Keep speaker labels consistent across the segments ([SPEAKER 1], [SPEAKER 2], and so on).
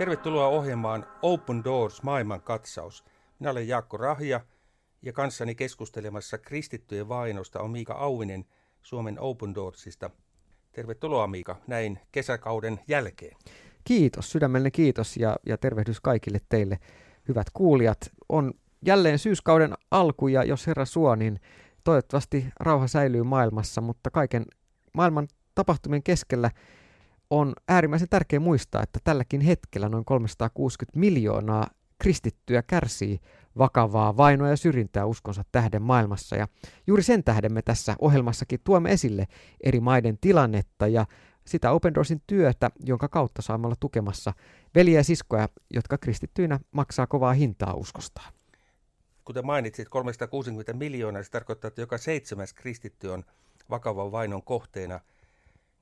[SPEAKER 1] Tervetuloa ohjelmaan Open Doors maailman katsaus. Minä olen Jaakko Rahja ja kanssani keskustelemassa kristittyjen vainosta on Miika Auvinen Suomen Open Doorsista. Tervetuloa Miika näin kesäkauden jälkeen.
[SPEAKER 2] Kiitos, sydämellinen kiitos ja, ja tervehdys kaikille teille hyvät kuulijat. On jälleen syyskauden alku ja jos Herra suo, niin toivottavasti rauha säilyy maailmassa, mutta kaiken maailman tapahtumien keskellä on äärimmäisen tärkeää muistaa, että tälläkin hetkellä noin 360 miljoonaa kristittyä kärsii vakavaa vainoa ja syrjintää uskonsa tähden maailmassa. Ja juuri sen tähden me tässä ohjelmassakin tuomme esille eri maiden tilannetta ja sitä Open Doorsin työtä, jonka kautta saamme olla tukemassa veliä ja siskoja, jotka kristittyinä maksaa kovaa hintaa uskostaan.
[SPEAKER 1] Kuten mainitsit, 360 miljoonaa, se tarkoittaa, että joka seitsemäs kristitty on vakavan vainon kohteena –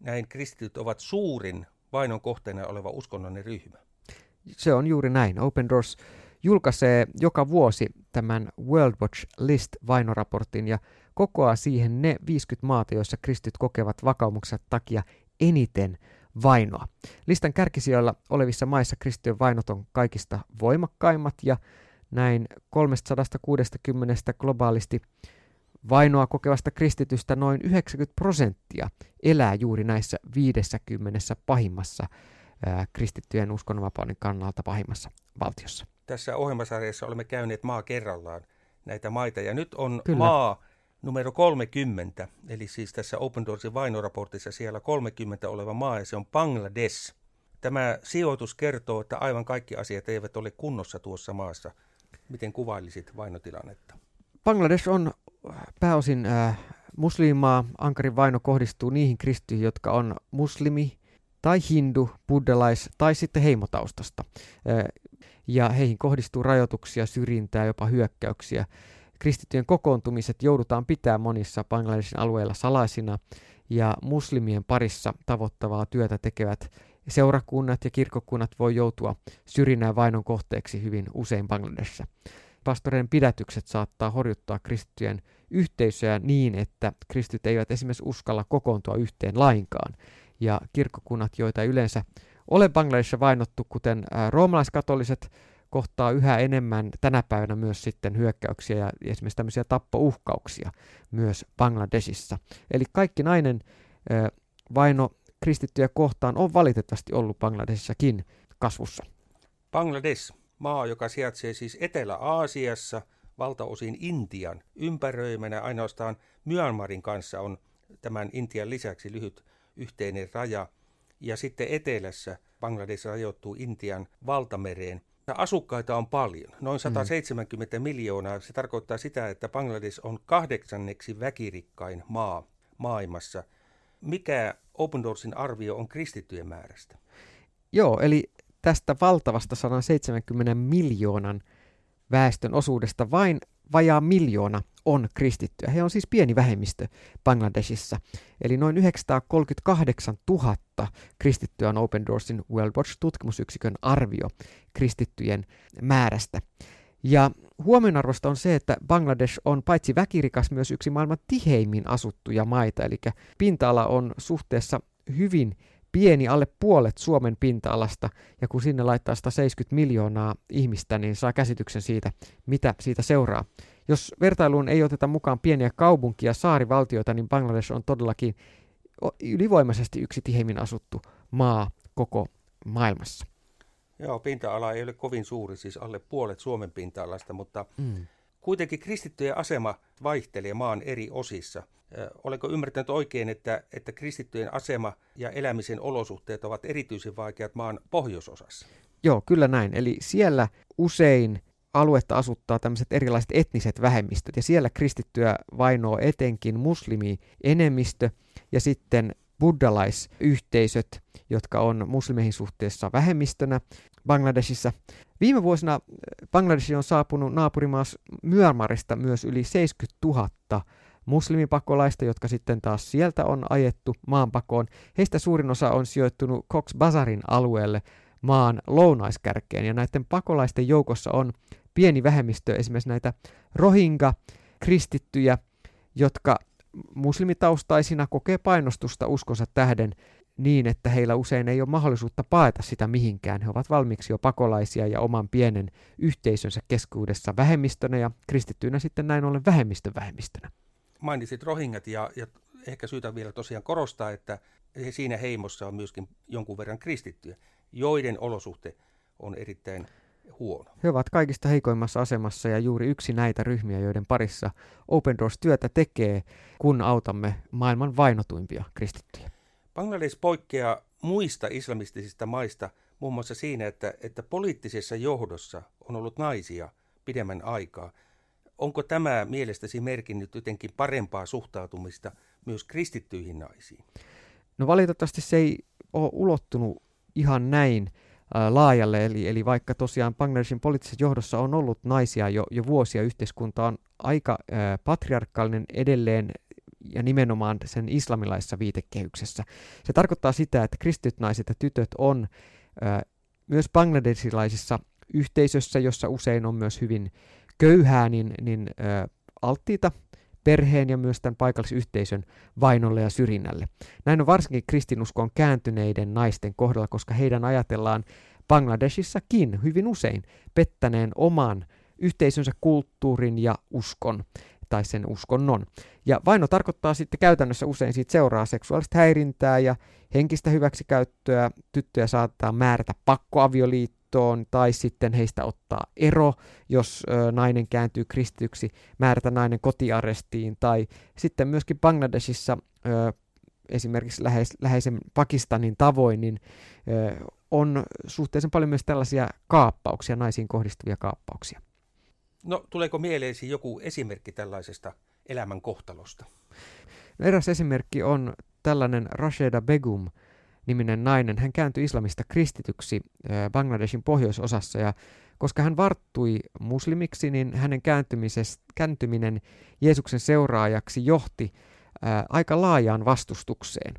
[SPEAKER 1] näin kristityt ovat suurin vainon kohteena oleva uskonnollinen ryhmä.
[SPEAKER 2] Se on juuri näin. Open Doors julkaisee joka vuosi tämän World Watch List vainoraportin ja kokoaa siihen ne 50 maata, joissa kristityt kokevat vakaumuksen takia eniten vainoa. Listan kärkisijoilla olevissa maissa kristittyjen vainot on kaikista voimakkaimmat ja näin 360 globaalisti Vainoa kokevasta kristitystä noin 90 prosenttia elää juuri näissä 50 pahimmassa ää, kristittyjen uskonnonvapauden kannalta pahimmassa valtiossa.
[SPEAKER 1] Tässä ohjelmasarjassa olemme käyneet maa kerrallaan näitä maita ja nyt on Kyllä. maa numero 30, eli siis tässä Open Doorsin vainoraportissa siellä 30 oleva maa ja se on Bangladesh. Tämä sijoitus kertoo, että aivan kaikki asiat eivät ole kunnossa tuossa maassa. Miten kuvailisit vainotilannetta?
[SPEAKER 2] Bangladesh on pääosin äh, muslimaa. Ankarin vaino kohdistuu niihin kristyihin, jotka on muslimi tai hindu, buddhalais tai sitten heimotaustasta. Äh, ja heihin kohdistuu rajoituksia, syrjintää, jopa hyökkäyksiä. Kristittyjen kokoontumiset joudutaan pitää monissa Bangladesin alueilla salaisina ja muslimien parissa tavoittavaa työtä tekevät seurakunnat ja kirkkokunnat voi joutua syrjinnän vainon kohteeksi hyvin usein Bangladesissa pastoreiden pidätykset saattaa horjuttaa kristittyjen yhteisöjä niin, että kristityt eivät esimerkiksi uskalla kokoontua yhteen lainkaan. Ja kirkkokunnat, joita yleensä ole Bangladesissa vainottu, kuten roomalaiskatoliset, kohtaa yhä enemmän tänä päivänä myös sitten hyökkäyksiä ja esimerkiksi tämmöisiä tappouhkauksia myös Bangladesissa. Eli kaikki nainen vaino kristittyjä kohtaan on valitettavasti ollut Bangladesissakin kasvussa.
[SPEAKER 1] Bangladesh maa, joka sijaitsee siis Etelä-Aasiassa, valtaosin Intian ympäröimänä. Ainoastaan Myanmarin kanssa on tämän Intian lisäksi lyhyt yhteinen raja. Ja sitten etelässä Bangladesh rajoittuu Intian valtamereen. Asukkaita on paljon, noin 170 mm. miljoonaa. Se tarkoittaa sitä, että Bangladesh on kahdeksanneksi väkirikkain maa maailmassa. Mikä Open Doorsin arvio on kristittyjen määrästä?
[SPEAKER 2] Joo, eli tästä valtavasta 170 miljoonan väestön osuudesta vain vajaa miljoona on kristittyjä. He on siis pieni vähemmistö Bangladesissa. Eli noin 938 000 kristittyä on Open Doorsin World Watch-tutkimusyksikön arvio kristittyjen määrästä. Ja huomionarvosta on se, että Bangladesh on paitsi väkirikas myös yksi maailman tiheimmin asuttuja maita, eli pinta-ala on suhteessa hyvin pieni, alle puolet Suomen pinta-alasta, ja kun sinne laittaa 170 miljoonaa ihmistä, niin saa käsityksen siitä, mitä siitä seuraa. Jos vertailuun ei oteta mukaan pieniä kaupunkia, saarivaltioita, niin Bangladesh on todellakin ylivoimaisesti yksi tiheimmin asuttu maa koko maailmassa.
[SPEAKER 1] Joo, pinta-ala ei ole kovin suuri, siis alle puolet Suomen pinta-alasta, mutta mm. Kuitenkin kristittyjen asema vaihtelee maan eri osissa – Olenko ymmärtänyt oikein, että, että kristittyjen asema ja elämisen olosuhteet ovat erityisen vaikeat maan pohjoisosassa?
[SPEAKER 2] Joo, kyllä näin. Eli siellä usein aluetta asuttaa tämmöiset erilaiset etniset vähemmistöt, ja siellä kristittyä vainoo etenkin muslimi enemmistö, ja sitten buddhalaisyhteisöt, jotka on muslimeihin suhteessa vähemmistönä Bangladesissa. Viime vuosina Bangladesiin on saapunut naapurimaassa Myanmarista myös yli 70 000 muslimipakolaista, jotka sitten taas sieltä on ajettu maanpakoon. Heistä suurin osa on sijoittunut Cox Bazarin alueelle maan lounaiskärkeen, ja näiden pakolaisten joukossa on pieni vähemmistö, esimerkiksi näitä rohinga-kristittyjä, jotka muslimitaustaisina kokee painostusta uskonsa tähden niin, että heillä usein ei ole mahdollisuutta paeta sitä mihinkään. He ovat valmiiksi jo pakolaisia ja oman pienen yhteisönsä keskuudessa vähemmistönä ja kristittyinä sitten näin ollen vähemmistön vähemmistönä.
[SPEAKER 1] Mainitsit rohingat ja, ja ehkä syytä vielä tosiaan korostaa, että siinä heimossa on myöskin jonkun verran kristittyjä, joiden olosuhte on erittäin huono.
[SPEAKER 2] He ovat kaikista heikoimmassa asemassa ja juuri yksi näitä ryhmiä, joiden parissa Open Doors työtä tekee, kun autamme maailman vainotuimpia kristittyjä.
[SPEAKER 1] Bangladesh poikkeaa muista islamistisista maista muun muassa siinä, että, että poliittisessa johdossa on ollut naisia pidemmän aikaa. Onko tämä mielestäsi merkinnyt jotenkin parempaa suhtautumista myös kristittyihin naisiin?
[SPEAKER 2] No valitettavasti se ei ole ulottunut ihan näin laajalle, eli, eli vaikka tosiaan Bangladeshin poliittisessa johdossa on ollut naisia jo, jo vuosia, yhteiskunta on aika ää, patriarkaalinen edelleen ja nimenomaan sen islamilaisessa viitekehyksessä. Se tarkoittaa sitä, että kristityt naiset ja tytöt on ää, myös bangladesilaisissa yhteisössä, jossa usein on myös hyvin köyhää, niin, niin ää, alttiita perheen ja myös tämän paikallisyhteisön vainolle ja syrjinnälle. Näin on varsinkin kristinuskoon kääntyneiden naisten kohdalla, koska heidän ajatellaan Bangladeshissakin hyvin usein pettäneen oman yhteisönsä kulttuurin ja uskon tai sen uskonnon. Ja vaino tarkoittaa sitten käytännössä usein siitä seuraa seksuaalista häirintää ja henkistä hyväksikäyttöä. Tyttöjä saattaa määrätä pakkoavioliittoon tai sitten heistä ottaa ero, jos ö, nainen kääntyy kristityksi, määrätä nainen kotiarestiin tai sitten myöskin Bangladesissa ö, esimerkiksi läheis, läheisen Pakistanin tavoin, niin ö, on suhteellisen paljon myös tällaisia kaappauksia, naisiin kohdistuvia kaappauksia.
[SPEAKER 1] No, tuleeko mieleesi joku esimerkki tällaisesta elämän kohtalosta?
[SPEAKER 2] No, eräs esimerkki on tällainen Rasheda Begum niminen nainen. Hän kääntyi islamista kristityksi Bangladeshin pohjoisosassa ja koska hän varttui muslimiksi, niin hänen kääntyminen Jeesuksen seuraajaksi johti ää, aika laajaan vastustukseen.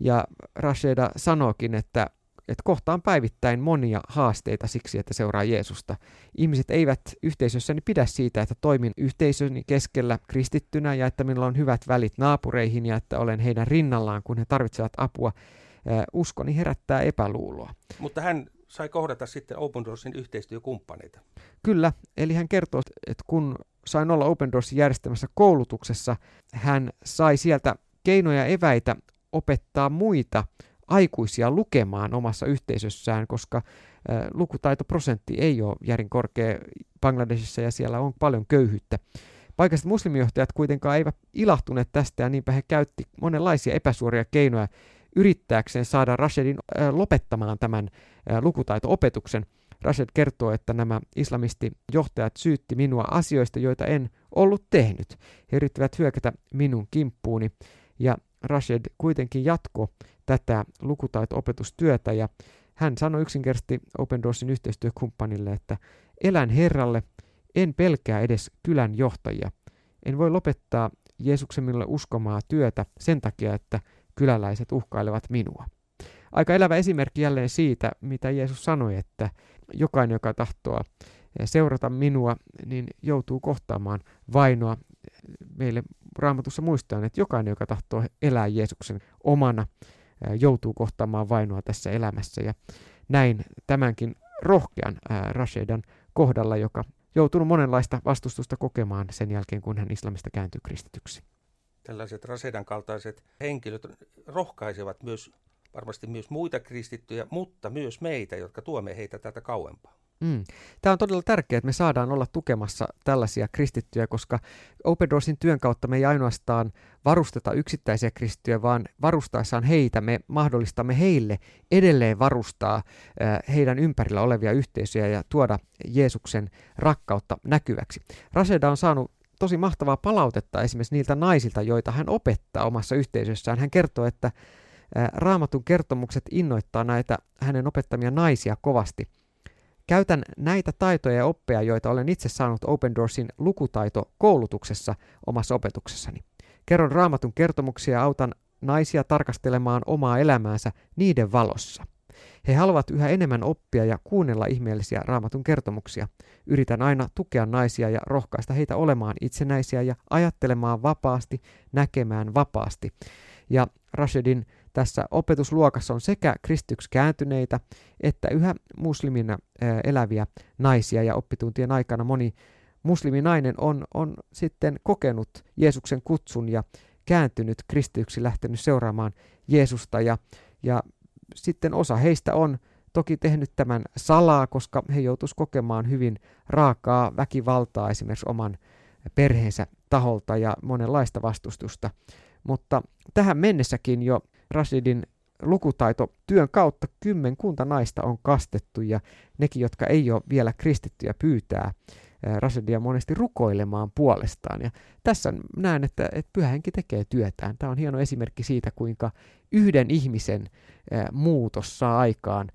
[SPEAKER 2] Ja Rasheda sanoikin, että että kohtaan päivittäin monia haasteita siksi, että seuraa Jeesusta. Ihmiset eivät yhteisössäni pidä siitä, että toimin yhteisöni keskellä kristittynä ja että minulla on hyvät välit naapureihin ja että olen heidän rinnallaan, kun he tarvitsevat apua. Uskoni herättää epäluuloa.
[SPEAKER 1] Mutta hän sai kohdata sitten Open Doorsin yhteistyökumppaneita.
[SPEAKER 2] Kyllä, eli hän kertoo, että kun sain olla Open Doorsin järjestämässä koulutuksessa, hän sai sieltä keinoja eväitä opettaa muita aikuisia lukemaan omassa yhteisössään, koska lukutaitoprosentti ei ole järin korkea Bangladesissa ja siellä on paljon köyhyyttä. Paikalliset muslimijohtajat kuitenkaan eivät ilahtuneet tästä ja niinpä he käytti monenlaisia epäsuoria keinoja yrittääkseen saada Rashidin lopettamaan tämän lukutaito-opetuksen. Rashid kertoo, että nämä islamistijohtajat syytti minua asioista, joita en ollut tehnyt. He yrittivät hyökätä minun kimppuuni ja Rashid kuitenkin jatko tätä lukutaito-opetustyötä ja hän sanoi yksinkertaisesti Open Doorsin yhteistyökumppanille, että elän Herralle, en pelkää edes kylän johtajia. En voi lopettaa Jeesuksen minulle uskomaa työtä sen takia, että kyläläiset uhkailevat minua. Aika elävä esimerkki jälleen siitä, mitä Jeesus sanoi, että jokainen, joka tahtoo seurata minua, niin joutuu kohtaamaan vainoa. Meille raamatussa muistaa, että jokainen, joka tahtoo elää Jeesuksen omana, joutuu kohtaamaan vainoa tässä elämässä. Ja näin tämänkin rohkean Rashedan kohdalla, joka joutunut monenlaista vastustusta kokemaan sen jälkeen, kun hän islamista kääntyy kristityksi.
[SPEAKER 1] Tällaiset Rasedan kaltaiset henkilöt rohkaisevat myös varmasti myös muita kristittyjä, mutta myös meitä, jotka tuomme heitä tätä kauempaa.
[SPEAKER 2] Mm. Tämä on todella tärkeää, että me saadaan olla tukemassa tällaisia kristittyjä, koska Open Doorsin työn kautta me ei ainoastaan varusteta yksittäisiä kristittyjä, vaan varustaessaan heitä me mahdollistamme heille edelleen varustaa heidän ympärillä olevia yhteisöjä ja tuoda Jeesuksen rakkautta näkyväksi. Raseda on saanut tosi mahtavaa palautetta esimerkiksi niiltä naisilta, joita hän opettaa omassa yhteisössään. Hän kertoo, että raamatun kertomukset innoittaa näitä hänen opettamia naisia kovasti – Käytän näitä taitoja ja oppeja, joita olen itse saanut Open Doorsin lukutaito-koulutuksessa omassa opetuksessani. Kerron raamatun kertomuksia ja autan naisia tarkastelemaan omaa elämäänsä niiden valossa. He haluavat yhä enemmän oppia ja kuunnella ihmeellisiä raamatun kertomuksia. Yritän aina tukea naisia ja rohkaista heitä olemaan itsenäisiä ja ajattelemaan vapaasti, näkemään vapaasti. Ja Rashidin tässä opetusluokassa on sekä kristyksi kääntyneitä että yhä muslimina eläviä naisia ja oppituntien aikana moni musliminainen on, on sitten kokenut Jeesuksen kutsun ja kääntynyt kristyksi, lähtenyt seuraamaan Jeesusta ja, ja sitten osa heistä on toki tehnyt tämän salaa, koska he joutuisivat kokemaan hyvin raakaa väkivaltaa esimerkiksi oman perheensä taholta ja monenlaista vastustusta. Mutta tähän mennessäkin jo Rashidin lukutaito työn kautta kymmenkunta naista on kastettu ja nekin, jotka ei ole vielä kristittyjä, pyytää Rashidia monesti rukoilemaan puolestaan. Ja tässä näen, että, että pyhähenki tekee työtään. Tämä on hieno esimerkki siitä, kuinka yhden ihmisen muutos saa aikaan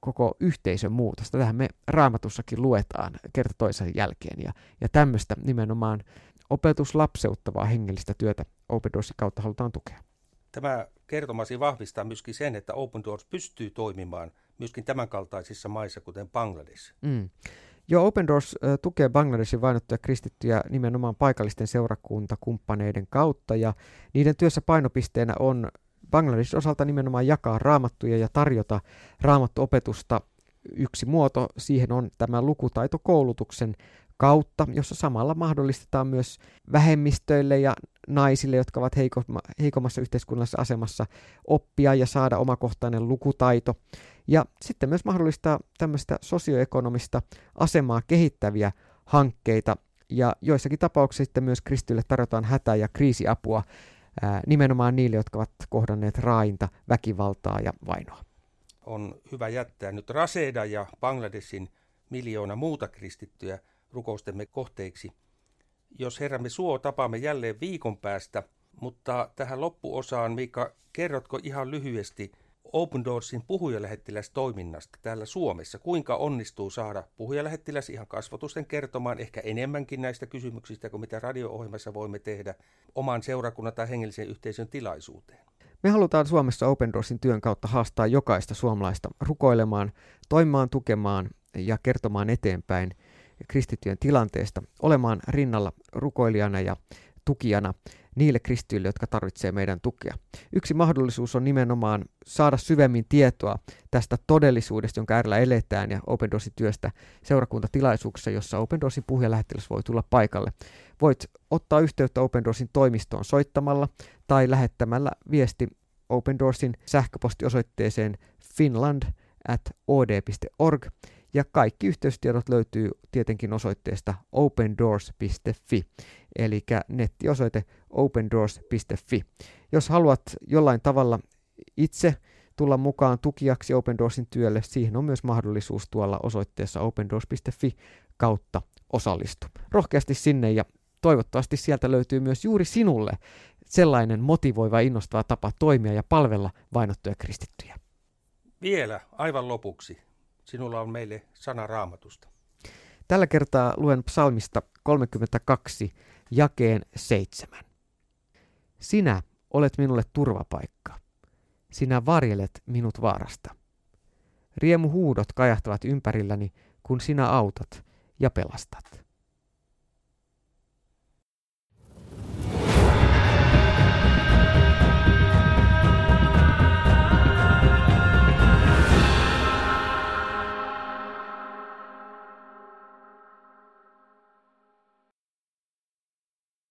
[SPEAKER 2] koko yhteisön muutosta. Tähän me raamatussakin luetaan kerta toisen jälkeen. Ja, ja tämmöistä nimenomaan opetuslapseuttavaa hengellistä työtä Open Doorsin kautta halutaan tukea.
[SPEAKER 1] Tämä kertomasi vahvistaa myöskin sen, että Open Doors pystyy toimimaan myöskin tämänkaltaisissa maissa, kuten Bangladesh. Mm.
[SPEAKER 2] Jo Open Doors tukee Bangladesin vainottuja kristittyjä nimenomaan paikallisten seurakuntakumppaneiden kautta, ja niiden työssä painopisteenä on Bangladesin osalta nimenomaan jakaa raamattuja ja tarjota raamattuopetusta. Yksi muoto siihen on tämä lukutaitokoulutuksen kautta, jossa samalla mahdollistetaan myös vähemmistöille ja naisille, jotka ovat heikommassa yhteiskunnallisessa asemassa, oppia ja saada omakohtainen lukutaito. Ja sitten myös mahdollistaa tämmöistä sosioekonomista asemaa kehittäviä hankkeita, ja joissakin tapauksissa sitten myös kristille tarjotaan hätä- ja kriisiapua ää, nimenomaan niille, jotka ovat kohdanneet raainta, väkivaltaa ja vainoa.
[SPEAKER 1] On hyvä jättää nyt Raseda ja Bangladesin miljoona muuta kristittyä rukoustemme kohteiksi. Jos Herramme suo, tapaamme jälleen viikon päästä, mutta tähän loppuosaan, Mika, kerrotko ihan lyhyesti Open Doorsin puhujalähettilästoiminnasta täällä Suomessa? Kuinka onnistuu saada puhujalähettiläs ihan kasvatusten kertomaan ehkä enemmänkin näistä kysymyksistä kuin mitä radio-ohjelmassa voimme tehdä oman seurakunnan tai hengellisen yhteisön tilaisuuteen?
[SPEAKER 2] Me halutaan Suomessa Open Doorsin työn kautta haastaa jokaista suomalaista rukoilemaan, toimimaan, tukemaan ja kertomaan eteenpäin – kristittyjen tilanteesta, olemaan rinnalla rukoilijana ja tukijana niille kristityille, jotka tarvitsevat meidän tukea. Yksi mahdollisuus on nimenomaan saada syvemmin tietoa tästä todellisuudesta, jonka äärellä eletään ja Open Doorsin työstä seurakuntatilaisuuksessa, jossa Open Doorsin puhujalähettiläs voi tulla paikalle. Voit ottaa yhteyttä Open Doorsin toimistoon soittamalla tai lähettämällä viesti Open Doorsin sähköpostiosoitteeseen finland at od.org ja kaikki yhteystiedot löytyy tietenkin osoitteesta opendoors.fi, eli nettiosoite opendoors.fi. Jos haluat jollain tavalla itse tulla mukaan tukijaksi Open Doorsin työlle, siihen on myös mahdollisuus tuolla osoitteessa opendoors.fi kautta osallistu. Rohkeasti sinne ja toivottavasti sieltä löytyy myös juuri sinulle sellainen motivoiva innostava tapa toimia ja palvella vainottuja kristittyjä.
[SPEAKER 1] Vielä aivan lopuksi Sinulla on meille sana raamatusta.
[SPEAKER 2] Tällä kertaa luen psalmista 32, jakeen 7. Sinä olet minulle turvapaikka. Sinä varjelet minut vaarasta. Riemuhuudot kajahtavat ympärilläni, kun sinä autat ja pelastat.